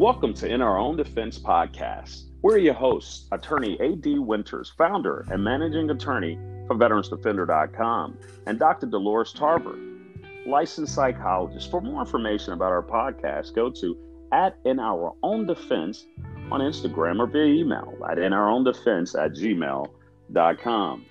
Welcome to In Our Own Defense podcast. We're your hosts, attorney A.D. Winters, founder and managing attorney for VeteransDefender.com, and Dr. Dolores Tarver, licensed psychologist. For more information about our podcast, go to at In Our Own Defense on Instagram or via email at In Our Own Defense at gmail.com.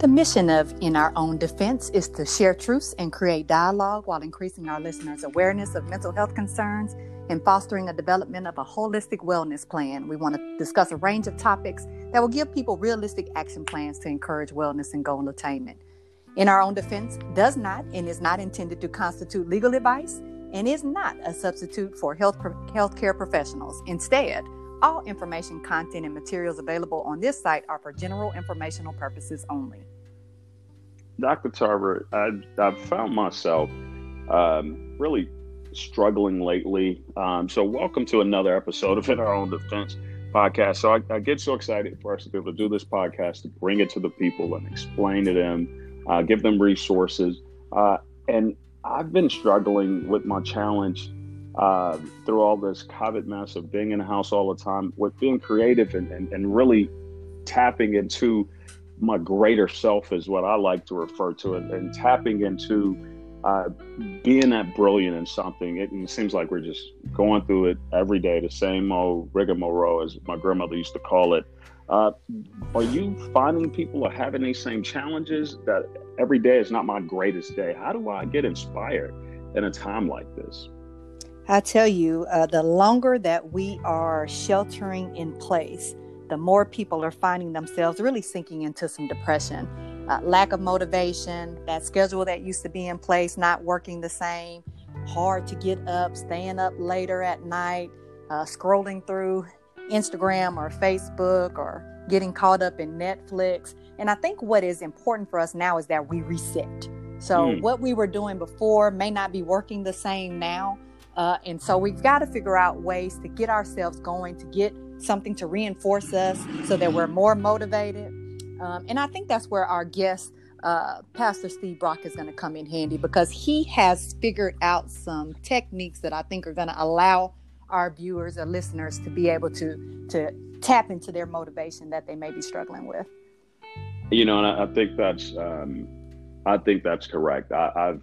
The mission of In Our Own Defense is to share truths and create dialogue while increasing our listeners' awareness of mental health concerns and fostering a development of a holistic wellness plan. We want to discuss a range of topics that will give people realistic action plans to encourage wellness and goal attainment. In Our Own Defense does not and is not intended to constitute legal advice and is not a substitute for health healthcare professionals. Instead, all information, content, and materials available on this site are for general informational purposes only. Dr. Tarver, I, have found myself um, really struggling lately. Um, so, welcome to another episode of In Our Own Defense podcast. So, I, I, get so excited for us to be able to do this podcast, to bring it to the people and explain to them, uh, give them resources. Uh, and I've been struggling with my challenge uh, through all this COVID mess of being in the house all the time, with being creative and, and, and really tapping into my greater self, is what I like to refer to it, and tapping into uh, being that brilliant in something, it, it, seems like we're just going through it every day, the same old rigmarole, as my grandmother used to call it. Uh, are you finding people are having these same challenges that every day is not my greatest day? How do I get inspired in a time like this? I tell you, uh, the longer that we are sheltering in place, the more people are finding themselves really sinking into some depression uh, lack of motivation, that schedule that used to be in place not working the same, hard to get up, staying up later at night, uh, scrolling through Instagram or Facebook or getting caught up in Netflix. And I think what is important for us now is that we reset. So, mm. what we were doing before may not be working the same now. Uh, and so, we've got to figure out ways to get ourselves going, to get something to reinforce us so that we're more motivated um, and I think that's where our guest, uh, Pastor Steve Brock, is going to come in handy because he has figured out some techniques that I think are going to allow our viewers or listeners to be able to to tap into their motivation that they may be struggling with. You know, and I, I think that's um, I think that's correct. I, I've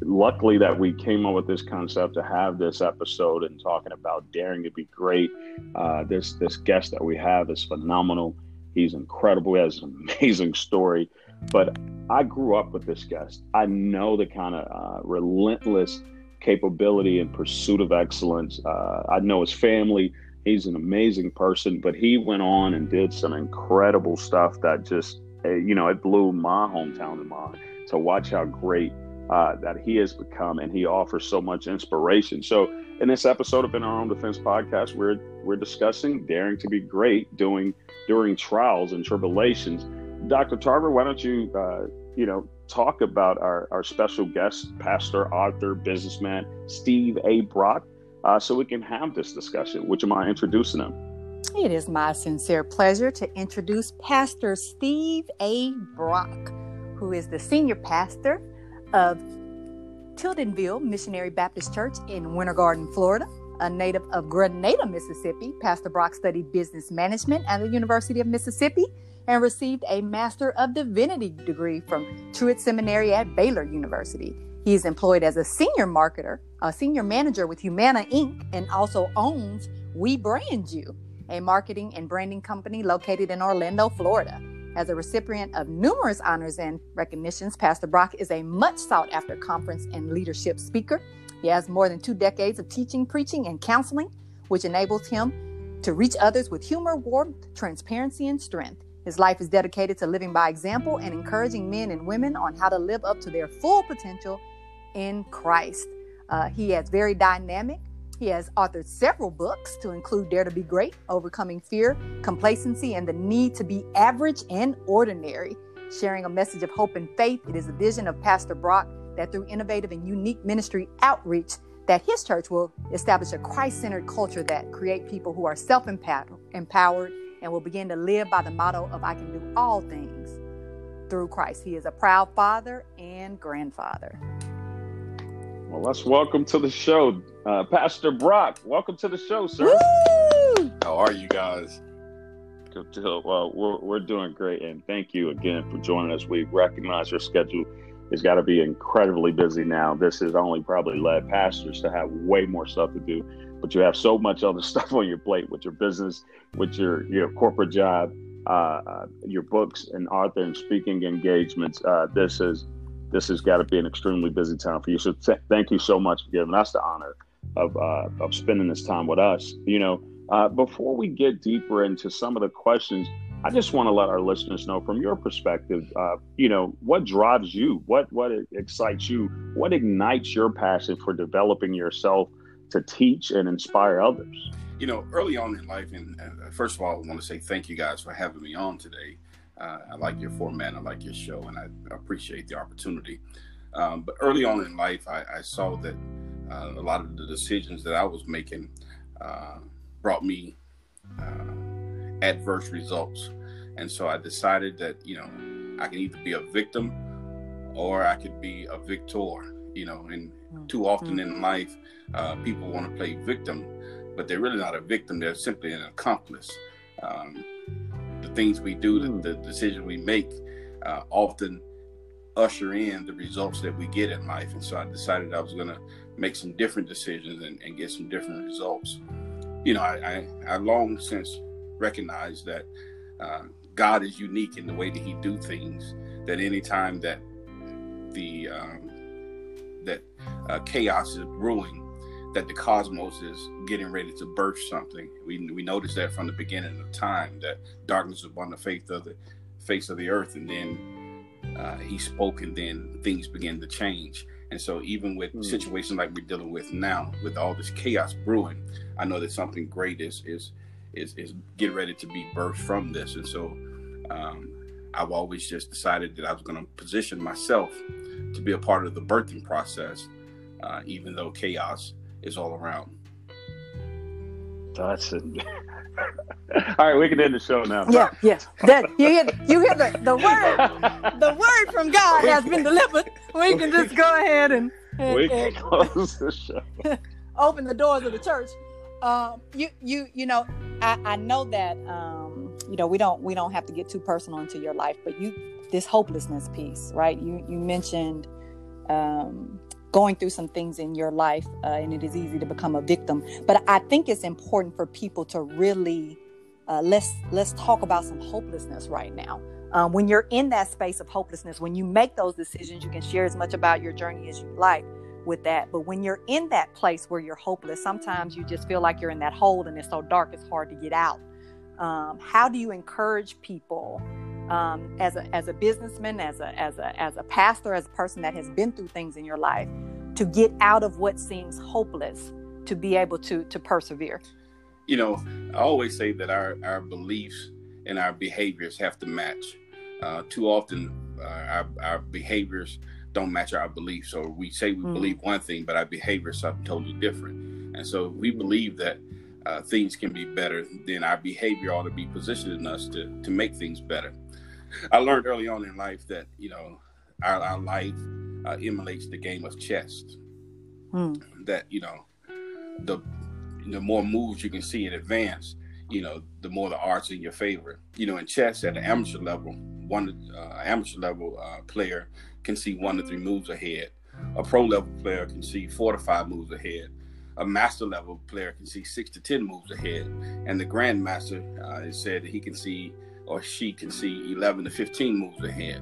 luckily that we came up with this concept to have this episode and talking about daring to be great. Uh, this this guest that we have is phenomenal. He's incredible. He has an amazing story. But I grew up with this guest. I know the kind of uh, relentless capability and pursuit of excellence. Uh, I know his family. He's an amazing person, but he went on and did some incredible stuff that just, uh, you know, it blew my hometown to mind to watch how great uh, that he has become, and he offers so much inspiration. So, in this episode of In Our Own Defense podcast, we're we're discussing daring to be great, doing during trials and tribulations. Dr. Tarver, why don't you, uh, you know, talk about our, our special guest, pastor, author, businessman, Steve A. Brock, uh, so we can have this discussion. Would you mind introducing him? It is my sincere pleasure to introduce Pastor Steve A. Brock, who is the senior pastor of Tildenville Missionary Baptist Church in Winter Garden, Florida a native of Grenada, Mississippi. Pastor Brock studied business management at the University of Mississippi and received a Master of Divinity degree from Truett Seminary at Baylor University. He is employed as a senior marketer, a senior manager with Humana Inc., and also owns We Brand You, a marketing and branding company located in Orlando, Florida. As a recipient of numerous honors and recognitions, Pastor Brock is a much sought after conference and leadership speaker he has more than two decades of teaching, preaching, and counseling, which enables him to reach others with humor, warmth, transparency, and strength. His life is dedicated to living by example and encouraging men and women on how to live up to their full potential in Christ. Uh, he has very dynamic. He has authored several books to include Dare to Be Great, Overcoming Fear, Complacency, and the Need to Be Average and Ordinary. Sharing a message of hope and faith, it is a vision of Pastor Brock that through innovative and unique ministry outreach, that his church will establish a Christ-centered culture that create people who are self-empowered and will begin to live by the motto of I can do all things through Christ. He is a proud father and grandfather. Well, let's welcome to the show, uh, Pastor Brock. Welcome to the show, sir. Woo! How are you guys? Good deal. Well, we're, we're doing great, and thank you again for joining us. We recognize your schedule has got to be incredibly busy now. This has only probably led pastors to have way more stuff to do, but you have so much other stuff on your plate with your business, with your your corporate job, uh, uh, your books and author and speaking engagements. Uh, this is this has got to be an extremely busy time for you. So th- thank you so much for giving us the honor of uh, of spending this time with us. You know, uh, before we get deeper into some of the questions, I just want to let our listeners know from your perspective, uh, you know, what drives you, what what excites you, what ignites your passion for developing yourself to teach and inspire others. You know, early on in life, and uh, first of all, I want to say thank you guys for having me on today. Uh, I like your format, I like your show, and I appreciate the opportunity. Um, but early on in life, I, I saw that uh, a lot of the decisions that I was making uh, brought me uh, adverse results. And so I decided that, you know, I can either be a victim or I could be a victor, you know, and too often mm-hmm. in life, uh, people want to play victim, but they're really not a victim. They're simply an accomplice. Um, the things we do, the, hmm. the decisions we make, uh, often usher in the results that we get in life. And so I decided I was going to make some different decisions and, and, get some different results. You know, I, I, I long since recognized that uh, God is unique in the way that He do things. That anytime that the um, that uh, chaos is brewing, that the cosmos is getting ready to birth something. We we noticed that from the beginning of time that darkness was upon the face of the face of the earth, and then uh, he spoke, and then things began to change. And so, even with mm. situations like we're dealing with now, with all this chaos brewing, I know that something great is is is is getting ready to be birthed from this. And so, um, I've always just decided that I was going to position myself to be a part of the birthing process, uh, even though chaos is all around. That's it. all right, we can end the show now. Yeah, yes. That you hear, you hear the, the word, the word from God has been delivered. We can just go ahead and, and we can and close the show. open the doors of the church. Um, you, you, you know, I, I know that um, you know we don't we don't have to get too personal into your life, but you this hopelessness piece, right? You you mentioned um, going through some things in your life, uh, and it is easy to become a victim. But I think it's important for people to really uh, let's let's talk about some hopelessness right now. Um, when you're in that space of hopelessness, when you make those decisions, you can share as much about your journey as you like with that. But when you're in that place where you're hopeless, sometimes you just feel like you're in that hole and it's so dark it's hard to get out. Um, how do you encourage people um, as a as a businessman, as a as a as a pastor, as a person that has been through things in your life, to get out of what seems hopeless, to be able to to persevere? You know, I always say that our our beliefs and our behaviors have to match. Uh, too often, uh, our, our behaviors don't match our beliefs. So we say we mm. believe one thing, but our behavior is something totally different. And so we believe that uh, things can be better, then our behavior ought to be positioning us to to make things better. I learned early on in life that you know our, our life uh, emulates the game of chess. Mm. That you know the the more moves you can see in advance, you know the more the odds in your favor. You know in chess at the amateur level, one uh, amateur level uh, player can see one to three moves ahead. A pro level player can see four to five moves ahead. A master level player can see six to ten moves ahead, and the grandmaster uh, said he can see or she can see 11 to 15 moves ahead,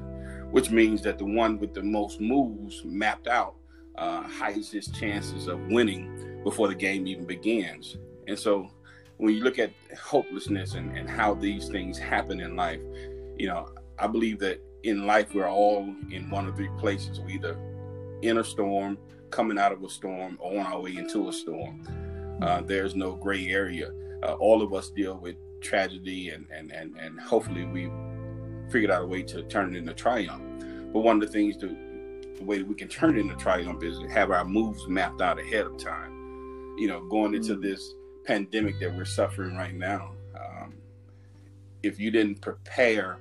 which means that the one with the most moves mapped out uh, hides his chances of winning before the game even begins. And so, when you look at hopelessness and, and how these things happen in life, you know, I believe that in life we're all in one of three places. We're either in a storm, coming out of a storm, or on our way into a storm. Uh, there's no gray area. Uh, all of us deal with tragedy, and and and and hopefully we figured out a way to turn it into triumph. But one of the things to the way that we can turn it into triumph is have our moves mapped out ahead of time. You know, going into mm. this pandemic that we're suffering right now, um, if you didn't prepare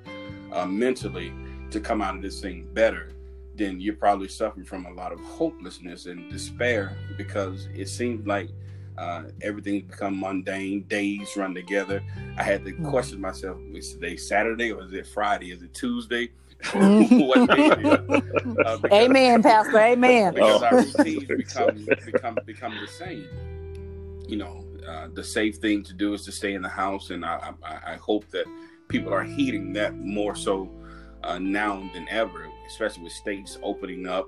uh, mentally to come out of this thing better, then you're probably suffering from a lot of hopelessness and despair because it seems like uh, everything's become mundane. Days run together. I had to mm. question myself: Is today Saturday or is it Friday? Is it Tuesday? what day uh, Amen, Pastor. Amen. Because our routines become become become the same. You know, uh, the safe thing to do is to stay in the house, and I, I, I hope that people are heeding that more so uh, now than ever, especially with states opening up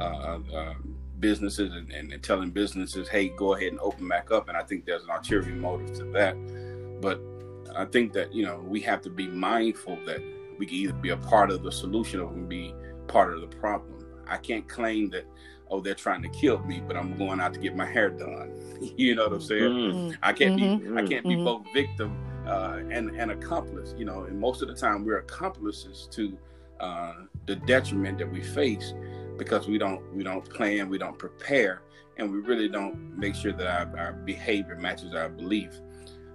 uh, uh, businesses and, and, telling businesses, "Hey, go ahead and open back up." And I think there's an ulterior motive to that. But I think that you know we have to be mindful that we can either be a part of the solution or we can be part of the problem. I can't claim that oh they're trying to kill me, but I'm going out to get my hair done. you know what I'm saying? Mm-hmm. I can't mm-hmm. be I can't be mm-hmm. both victim uh, and and accomplice. You know, and most of the time we're accomplices to uh, the detriment that we face because we don't we don't plan, we don't prepare, and we really don't make sure that our, our behavior matches our belief.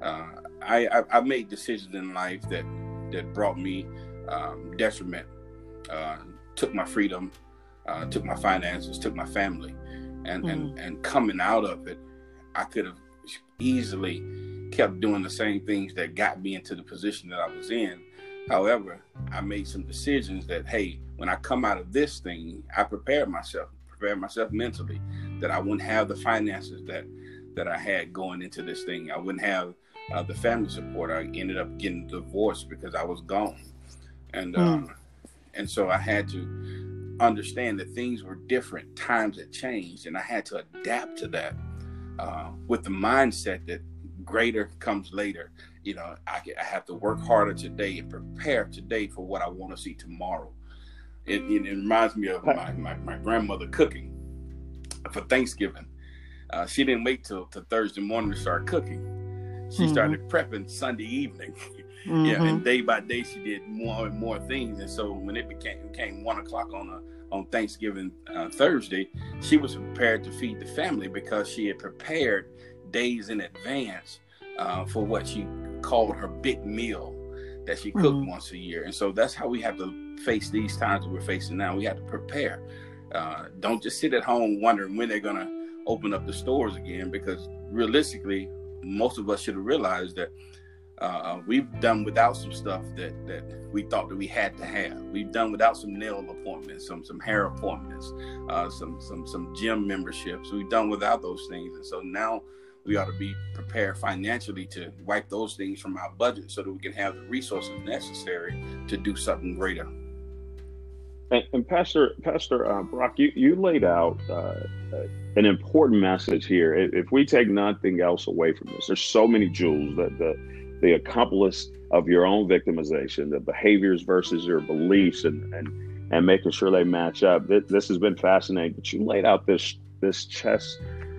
Uh, I, I I made decisions in life that that brought me um, detriment, uh, took my freedom, uh, took my finances, took my family, and mm and and coming out of it, I could have easily kept doing the same things that got me into the position that I was in. However, I made some decisions that, hey, when I come out of this thing, I prepared myself, prepared myself mentally that I wouldn't have the finances that that I had going into this thing. I wouldn't have uh, the family support. I ended up getting divorced because I was gone, and mm. uh, and so I had to understand that things were different. Times had changed, and I had to adapt to that uh, with the mindset that greater comes later. You know, I, I have to work harder today and prepare today for what I want to see tomorrow. It, it, it reminds me of my, my, my, grandmother cooking for Thanksgiving. Uh, she didn't wait till, till Thursday morning to start cooking. She mm-hmm. started prepping Sunday evening. mm-hmm. Yeah, and day by day she did more and more things. And so when it became became one o'clock on a on Thanksgiving uh, Thursday, she was prepared to feed the family because she had prepared days in advance uh, for what she called her big meal that she cooked mm-hmm. once a year. And so that's how we have to face these times we're facing now. We have to prepare. Uh, don't just sit at home wondering when they're going to open up the stores again, because realistically, most of us should have realized that uh, we've done without some stuff that that we thought that we had to have. We've done without some nail appointments, some some hair appointments, uh, some some some gym memberships. We've done without those things, and so now we ought to be prepared financially to wipe those things from our budget so that we can have the resources necessary to do something greater. And, and Pastor Pastor uh, Brock, you, you laid out uh, uh an important message here. If, we take nothing else away from this, there's so many jewels that the the accomplice of your own victimization, the behaviors versus your beliefs, and and and making sure they match up. This, this has been fascinating. But you laid out this this chess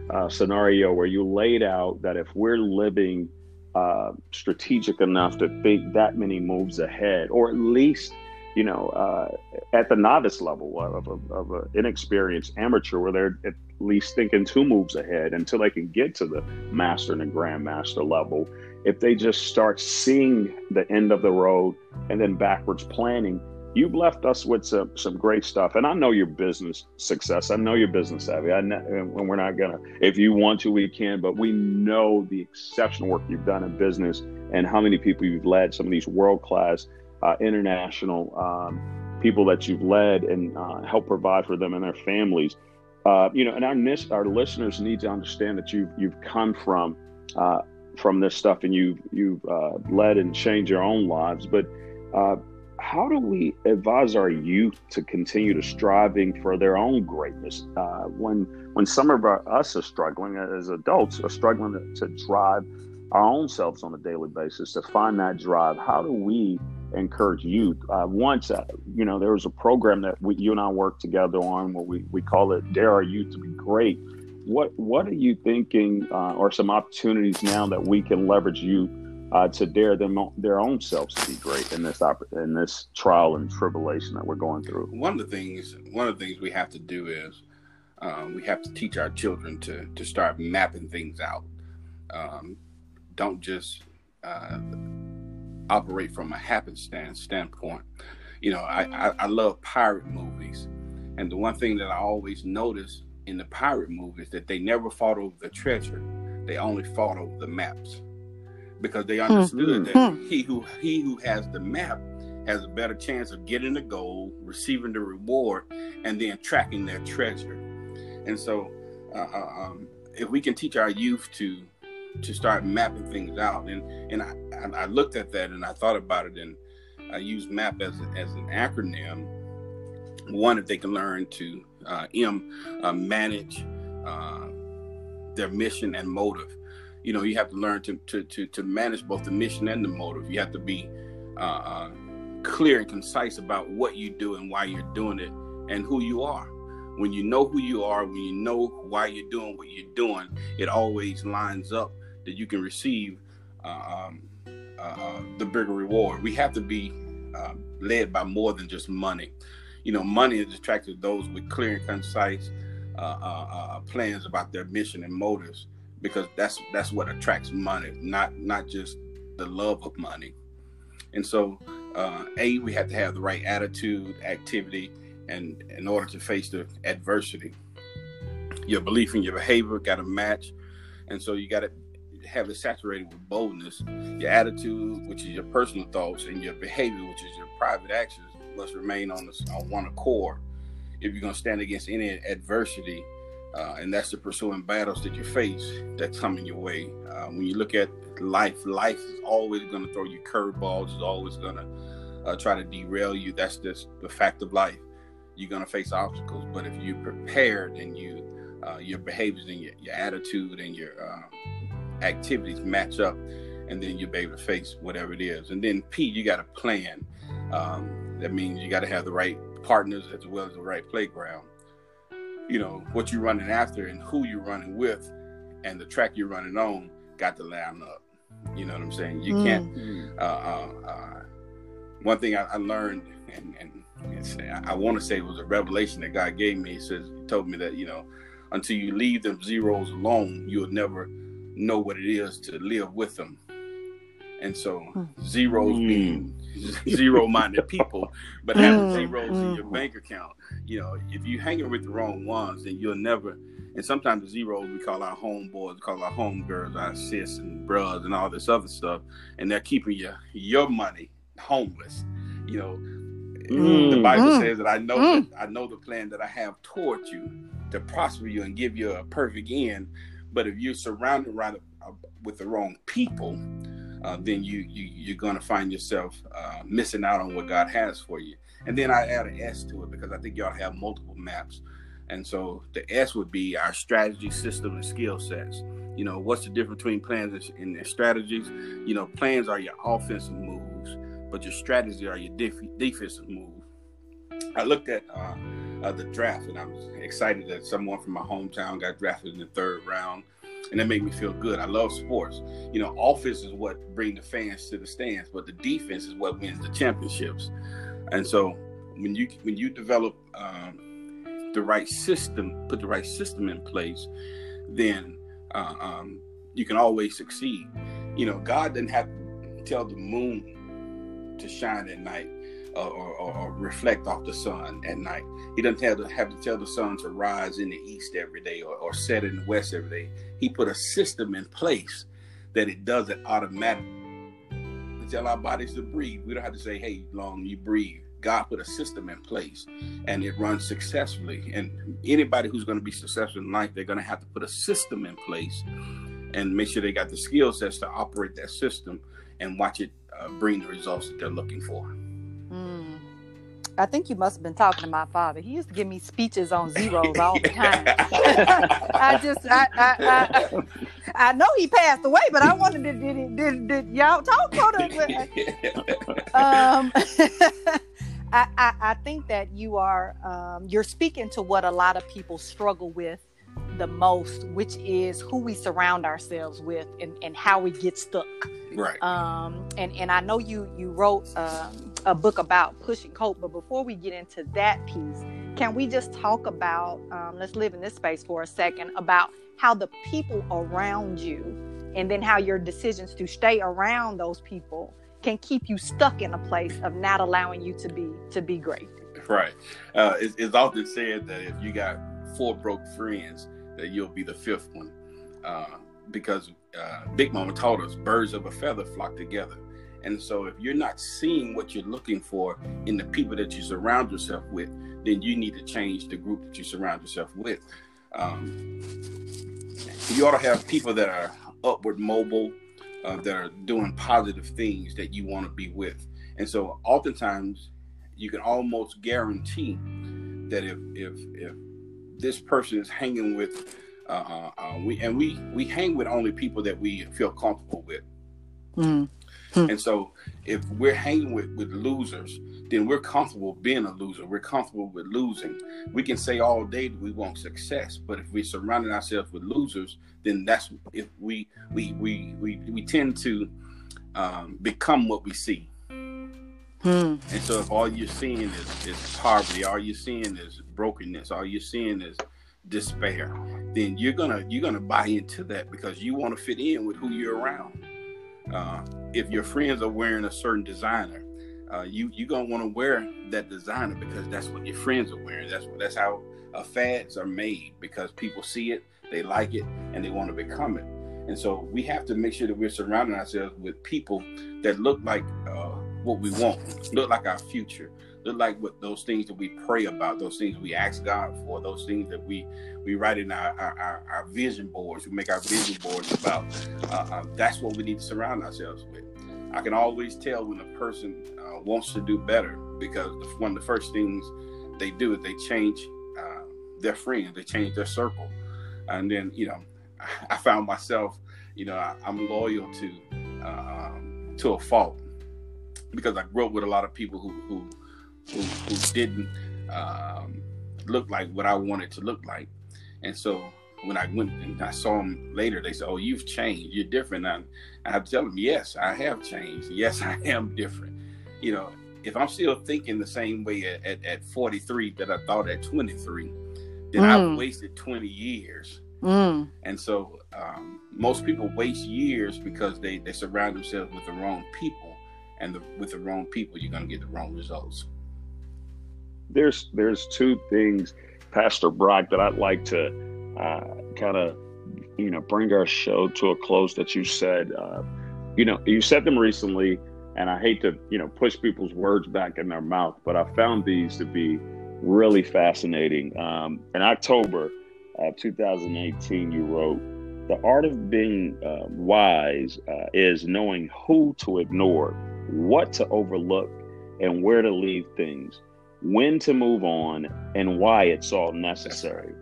uh, scenario where you laid out that if we're living uh, strategic enough to think that many moves ahead, or at least, you know, uh, at the novice level of, of an inexperienced amateur, where they're at least thinking two moves ahead until they can get to the master and the grandmaster level. If they just start seeing the end of the road and then backwards planning, you've left us with some some great stuff. And i know your business success. I know your business savvy. I know and we're not gonna if you want to we can but we know the exceptional work you've done in business and how many people you've led some of these world-class uh, international um, people that you've led and uh, help provide for them and their families. Uh, you know and our our listeners need to understand that you've you've come from uh, from this stuff and you've you've uh, led and changed your own lives. But uh, how do we advise our youth to continue to striving for their own greatness when when some of our, us are struggling as adults are struggling to, to, drive our own selves on a daily basis to find that drive? How do we encourage youth uh, once uh, you know there was a program that we, you and i worked together on where we, we call it dare our youth to be great what what are you thinking uh, or some opportunities now that we can leverage youth uh, to dare them their own selves to be great in this op- in this trial and tribulation that we're going through. One of the things one of the things we have to do is um, we have to teach our children to to start mapping things out. Um, don't just uh, operate from a happenstance standpoint. You know, I, I, I love pirate movies, And the one thing that I always notice in the pirate movies that they never fought over the treasure; they only fought over the maps because they understood mm-hmm. that he who he who has the map has a better chance of getting the gold, receiving the reward, and then tracking their treasure. And so, uh, uh um, if we can teach our youth to to start mapping things out, and and I, I looked at that and I thought about it, and I used MAP as as an acronym. One, if they can learn to uh, M uh, manage uh, their mission and motive. You know, you have to learn to, to to to manage both the mission and the motive. You have to be uh, uh, clear and concise about what you do and why you're doing it and who you are. When you know who you are, when you know why you're doing what you're doing, it always lines up that you can receive uh, um, uh, uh, the bigger reward. We have to be uh, led by more than just money. You know, money is attracted to those with clear and concise uh, plans about their mission and motives, because that's that's what attracts money, not not just the love of money. And so uh, a we have to have the right attitude activity and in order to face the adversity your belief and your behavior got to match and so you got to have it saturated with boldness your attitude which is your personal thoughts and your behavior which is your private actions must remain on, this, on one accord if you're going to stand against any adversity uh, and that's the pursuing battles that you face that's coming your way. Uh, when you look at life, life is always going to throw you curveballs. It's always going to uh, try to derail you. That's just the fact of life. You're going to face obstacles, but if you're prepared and you uh, your behaviors and your, your attitude and your uh, activities match up, and then you'll be able to face whatever it is. And then P, you got a plan. Um, that means you got to have the right partners as well as the right playground you know what you're running after and who you're running with and the track you're running on got to line up you know what i'm saying you mm. can't uh, uh, uh, one thing I, I learned and, and I want to say it was a revelation that God gave me. He says, He told me that, you know, until you leave them zeros alone, you'll never know what it is to live with them. And so, hmm. zeros mm. being zero minded people, but having mm. zeros mm. in your bank account you know, if you hanging with the wrong ones, then you'll never. And sometimes the zeros we call our homeboys, we call our homegirls, our sis and bros, and all this other stuff, and they're keeping your your money homeless. You know, mm. the Bible mm. says that I know mm. that I know the plan that I have towards you to prosper you and give you a perfect end. But if you're surrounded around uh, with the wrong people, uh, then you, you you're going to find yourself uh, missing out on what God has for you. And then I add an S to it because I think y'all have multiple maps. And so the S would be our strategy, system, and skill sets. You know, what's the difference between plans and strategies? You know, plans are your offensive moves, but your strategy are your def- defensive moves. I looked at uh, the draft and I was excited that someone from my hometown got drafted in the third round. And that made me feel good. I love sports. You know, offense is what bring the fans to the stands, but the defense is what wins the championships. And so when you when you develop um, the right system, put the right system in place, then uh, um, you can always succeed. You know, God didn't have to tell the moon to shine at night or, or, or, reflect off the sun at night. He doesn't have to have to tell the sun to rise in the east every day or, or set in the west every day. He put a system in place that it does it automatically We tell our bodies to breathe. We don't have to say, hey, long you breathe. God put a system in place and it runs successfully. And anybody who's going to be successful in life, they're going to have to put a system in place and make sure they got the skill sets to operate that system and watch it uh, bring the results that they're looking for. I think you must have been talking to my father. He used to give me speeches on zeros all the time. I just, I, I, I, I, know he passed away, but I wondered did, did, did, did y'all talk about it? um, I, I, I, think that you are, um, you're speaking to what a lot of people struggle with the most, which is who we surround ourselves with and, and how we get stuck. Right. Um, and, and I know you, you wrote, um, a book about pushing hope. But before we get into that piece, can we just talk about, um, let's live in this space for a second, about how the people around you and then how your decisions to stay around those people can keep you stuck in a place of not allowing you to be to be great Right. Uh, it's, it's, often said that if you got four broke friends, that you'll be the fifth one. Uh, because uh, Big Mama taught us birds of a feather flock together. And so if you're not seeing what you're looking for in the people that you surround yourself with, then you need to change the group that you surround yourself with. Um, you ought to have people that are upward mobile, uh, that are doing positive things that you want to be with. And so oftentimes you can almost guarantee that if if if this person is hanging with uh, uh, uh we and we we hang with only people that we feel comfortable with. Mm. And so if we're hanging with, with losers, then we're comfortable being a loser. We're comfortable with losing. We can say all day that we want success, but if we're surrounding ourselves with losers, then that's if we we we we, we tend to um, become what we see. Hmm. And so if all you're seeing is, is poverty, all you're seeing is brokenness, all you're seeing is despair, then you're gonna you're gonna buy into that because you want to fit in with who you're around. Uh, if your friends are wearing a certain designer, uh, you you gonna want to wear that designer because that's what your friends are wearing. That's what that's how uh, fads are made because people see it, they like it, and they want to become it. And so we have to make sure that we're surrounding ourselves with people that look like uh, what we want, look like our future, look like what those things that we pray about, those things we ask God for, those things that we we write in our our, our vision boards, we make our vision boards about. Uh, uh, that's what we need to surround ourselves with. I can always tell when a person uh, wants to do better because one of the first things they do is they change uh, their friends, they change their circle, and then you know, I found myself, you know, I, am loyal to uh, um, to a fault because I grew up with a lot of people who who who, who didn't um, look like what I wanted to look like, and so when I went and I saw them later, they said, "Oh, you've changed. You're different." And I to tell them, "Yes, I have changed. Yes, I am different." You know, if I'm still thinking the same way at, at, at 43 that I thought at 23, then mm. I've wasted 20 years. Mm. And so um, most people waste years because they, they surround themselves with the wrong people, and the, with the wrong people, you're going to get the wrong results. There's there's two things, Pastor Brock, that I'd like to uh, kind of, you know, bring our show to a close that you said, uh, you know, you said them recently, and I hate to, you know, push people's words back in their mouth, but I found these to be really fascinating. Um, in October of 2018, you wrote, the art of being uh, wise uh, is knowing who to ignore, what to overlook, and where to leave things, when to move on, and why it's all necessary.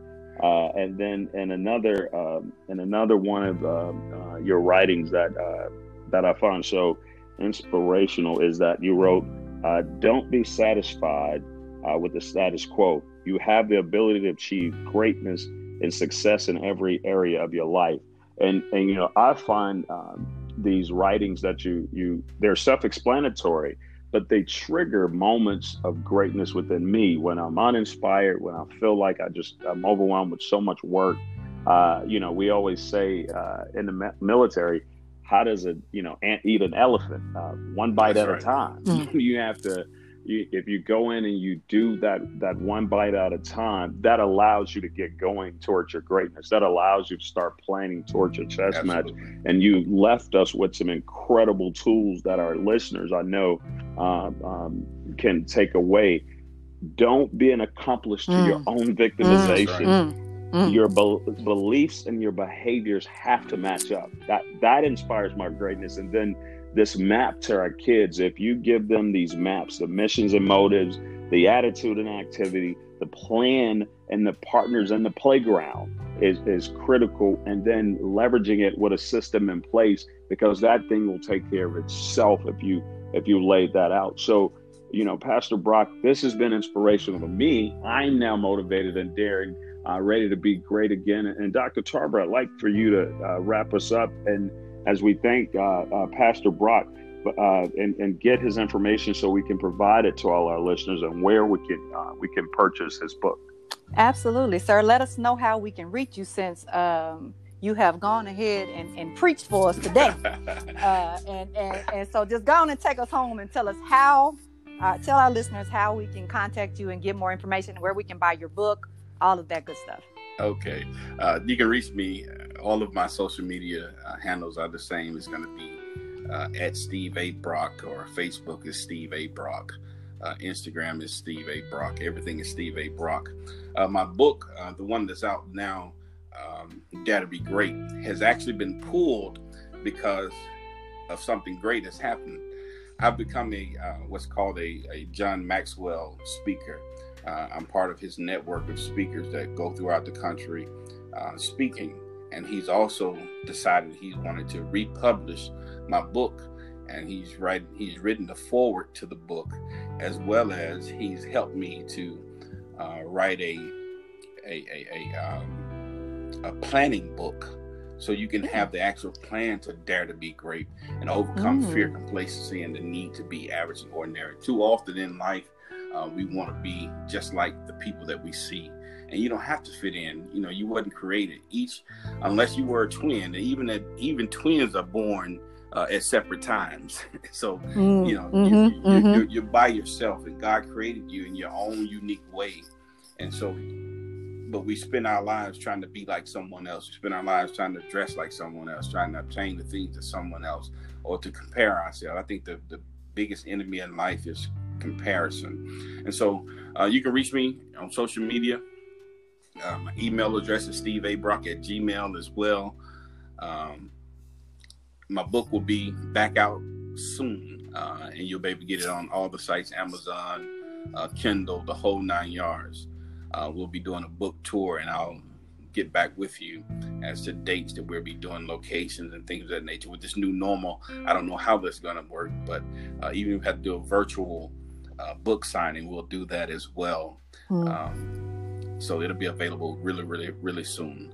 Uh, and then in another um, in another one of um, uh, your writings that uh, that I find so inspirational is that you wrote, uh, "Don't be satisfied uh, with the status quo. You have the ability to achieve greatness and success in every area of your life." And and you know I find um, these writings that you you they're self-explanatory but they trigger moments of greatness within me when I'm uninspired, when I feel like I just I'm overwhelmed with so much work. Uh, you know, we always say uh, in the military, how does a you know ant eat an elephant? Uh, one bite That's at right. a time. Mm. you have to you, if you go in and you do that that one bite at a time, that allows you to get going towards your greatness. That allows you to start planning towards your chess Absolutely. match. And you left us with some incredible tools that our listeners, I know, um, um, can take away. Don't be an accomplice to mm. your own victimization. Mm. Mm. Your be- beliefs and your behaviors have to match up. That that inspires my greatness. And then this map to our kids. If you give them these maps, the missions and motives, the attitude and activity, the plan and the partners and the playground is, is critical. And then leveraging it with a system in place because that thing will take care of itself if you if you laid that out. So, you know, Pastor Brock, this has been inspirational to me. I'm now motivated and daring, uh, ready to be great again. And Dr. Tarver, I'd like for you to uh, wrap us up and as we thank uh, uh, Pastor Brock uh, and, and, get his information so we can provide it to all our listeners and where we can we can purchase his book. Absolutely, sir. Let us know how we can reach you since um, you have gone ahead and, and preached for us today. uh, and, and, and so just go on and take us home and tell us how uh, tell our listeners how we can contact you and get more information, where we can buy your book, all of that good stuff. Okay. Uh, you can reach me. All of my social media uh, handles are the same. It's going to be uh, at Steve A. Brock, or Facebook is Steve A. Brock. Uh, Instagram is Steve A. Brock. Everything is Steve A. Brock. Uh, my book, uh, the one that's out now, um, to Be Great, has actually been pulled because of something great that's happened. I've become a uh, what's called a, a John Maxwell speaker. Uh, I'm part of his network of speakers that go throughout the country uh, speaking. And he's also decided he wanted to republish my book. And he's writing, he's written the foreword to the book, as well as he's helped me to uh, write a a a, a, um, a planning book so you can have the actual plan to dare to be great and overcome mm. fear, complacency, and the need to be average and ordinary. Too often in life, uh, we want to be just like the people that we see. And you don't have to fit in. You know, you wasn't created each, unless you were a twin. And even that, even twins are born uh, at separate times. so mm, you know, mm-hmm, you, you, mm-hmm. By yourself, and God created you in your own unique way. And so, but we spend our lives trying to be like someone else. We spend our lives trying to dress like someone else, trying to obtain the things of someone else, or to compare ourselves. I think the the biggest enemy in life is comparison. And so uh, you can reach me on social media. Uh, my email address is steveabrock at gmail as well. Um, my book will be back out soon, uh, and you'll be able to get it on all the sites Amazon, uh, Kindle, the whole nine yards. Uh, we'll be doing a book tour, and I'll get back with you as to dates that we'll be doing, locations, and things of that nature. With this new normal, I don't know how that's going to work, but uh, even if we have to do a virtual uh, book signing, we'll do that as well. Mm. Um, so it'll be available really, really, really soon.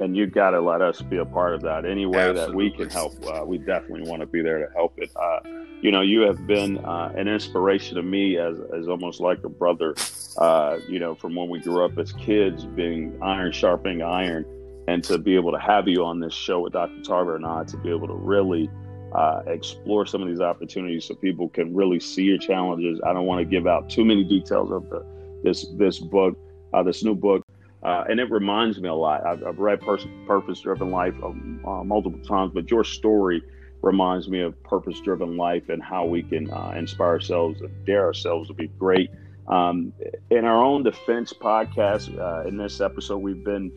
And you've got to let us be a part of that. Any way Absolutely. that we can help, uh, we definitely want to be there to help it. Uh, you know, you have been uh, an inspiration to me as, as almost like a brother, uh, you know, from when we grew up as kids, being iron sharpening iron. And to be able to have you on this show with Dr. Tarver and I, to be able to really uh, explore some of these opportunities so people can really see your challenges. I don't want to give out too many details of the, this this book, uh, this new book, uh, and it reminds me a lot. I've, I've read Purpose Driven Life um, uh, multiple times, but your story reminds me of Purpose Driven Life and how we can uh, inspire ourselves and dare ourselves to be great. Um, in our own defense podcast, uh, in this episode, we've been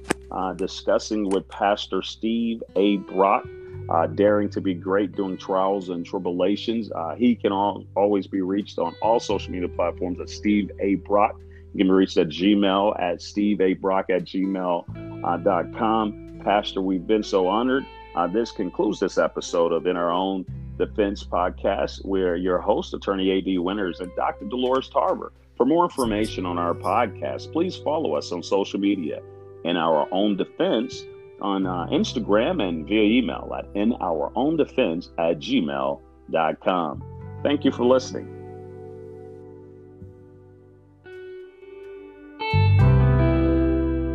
discussing with Pastor Steve A. Brock uh, daring to be great during trials and tribulations. Uh, he can all, always be reached on all social media platforms at Steve A. Brock. You can reach at Gmail at Steve A. Brock at gmail.com. Uh, Pastor, we've been so honored. Uh, this concludes this episode of In Our Own Defense podcast, where your host, Attorney A.D. Winters, and Dr. Dolores Tarver. For more information on our podcast, please follow us on social media. In Our Own Defense, on uh, Instagram and via email at in our own defense at gmail.com. Thank you for listening.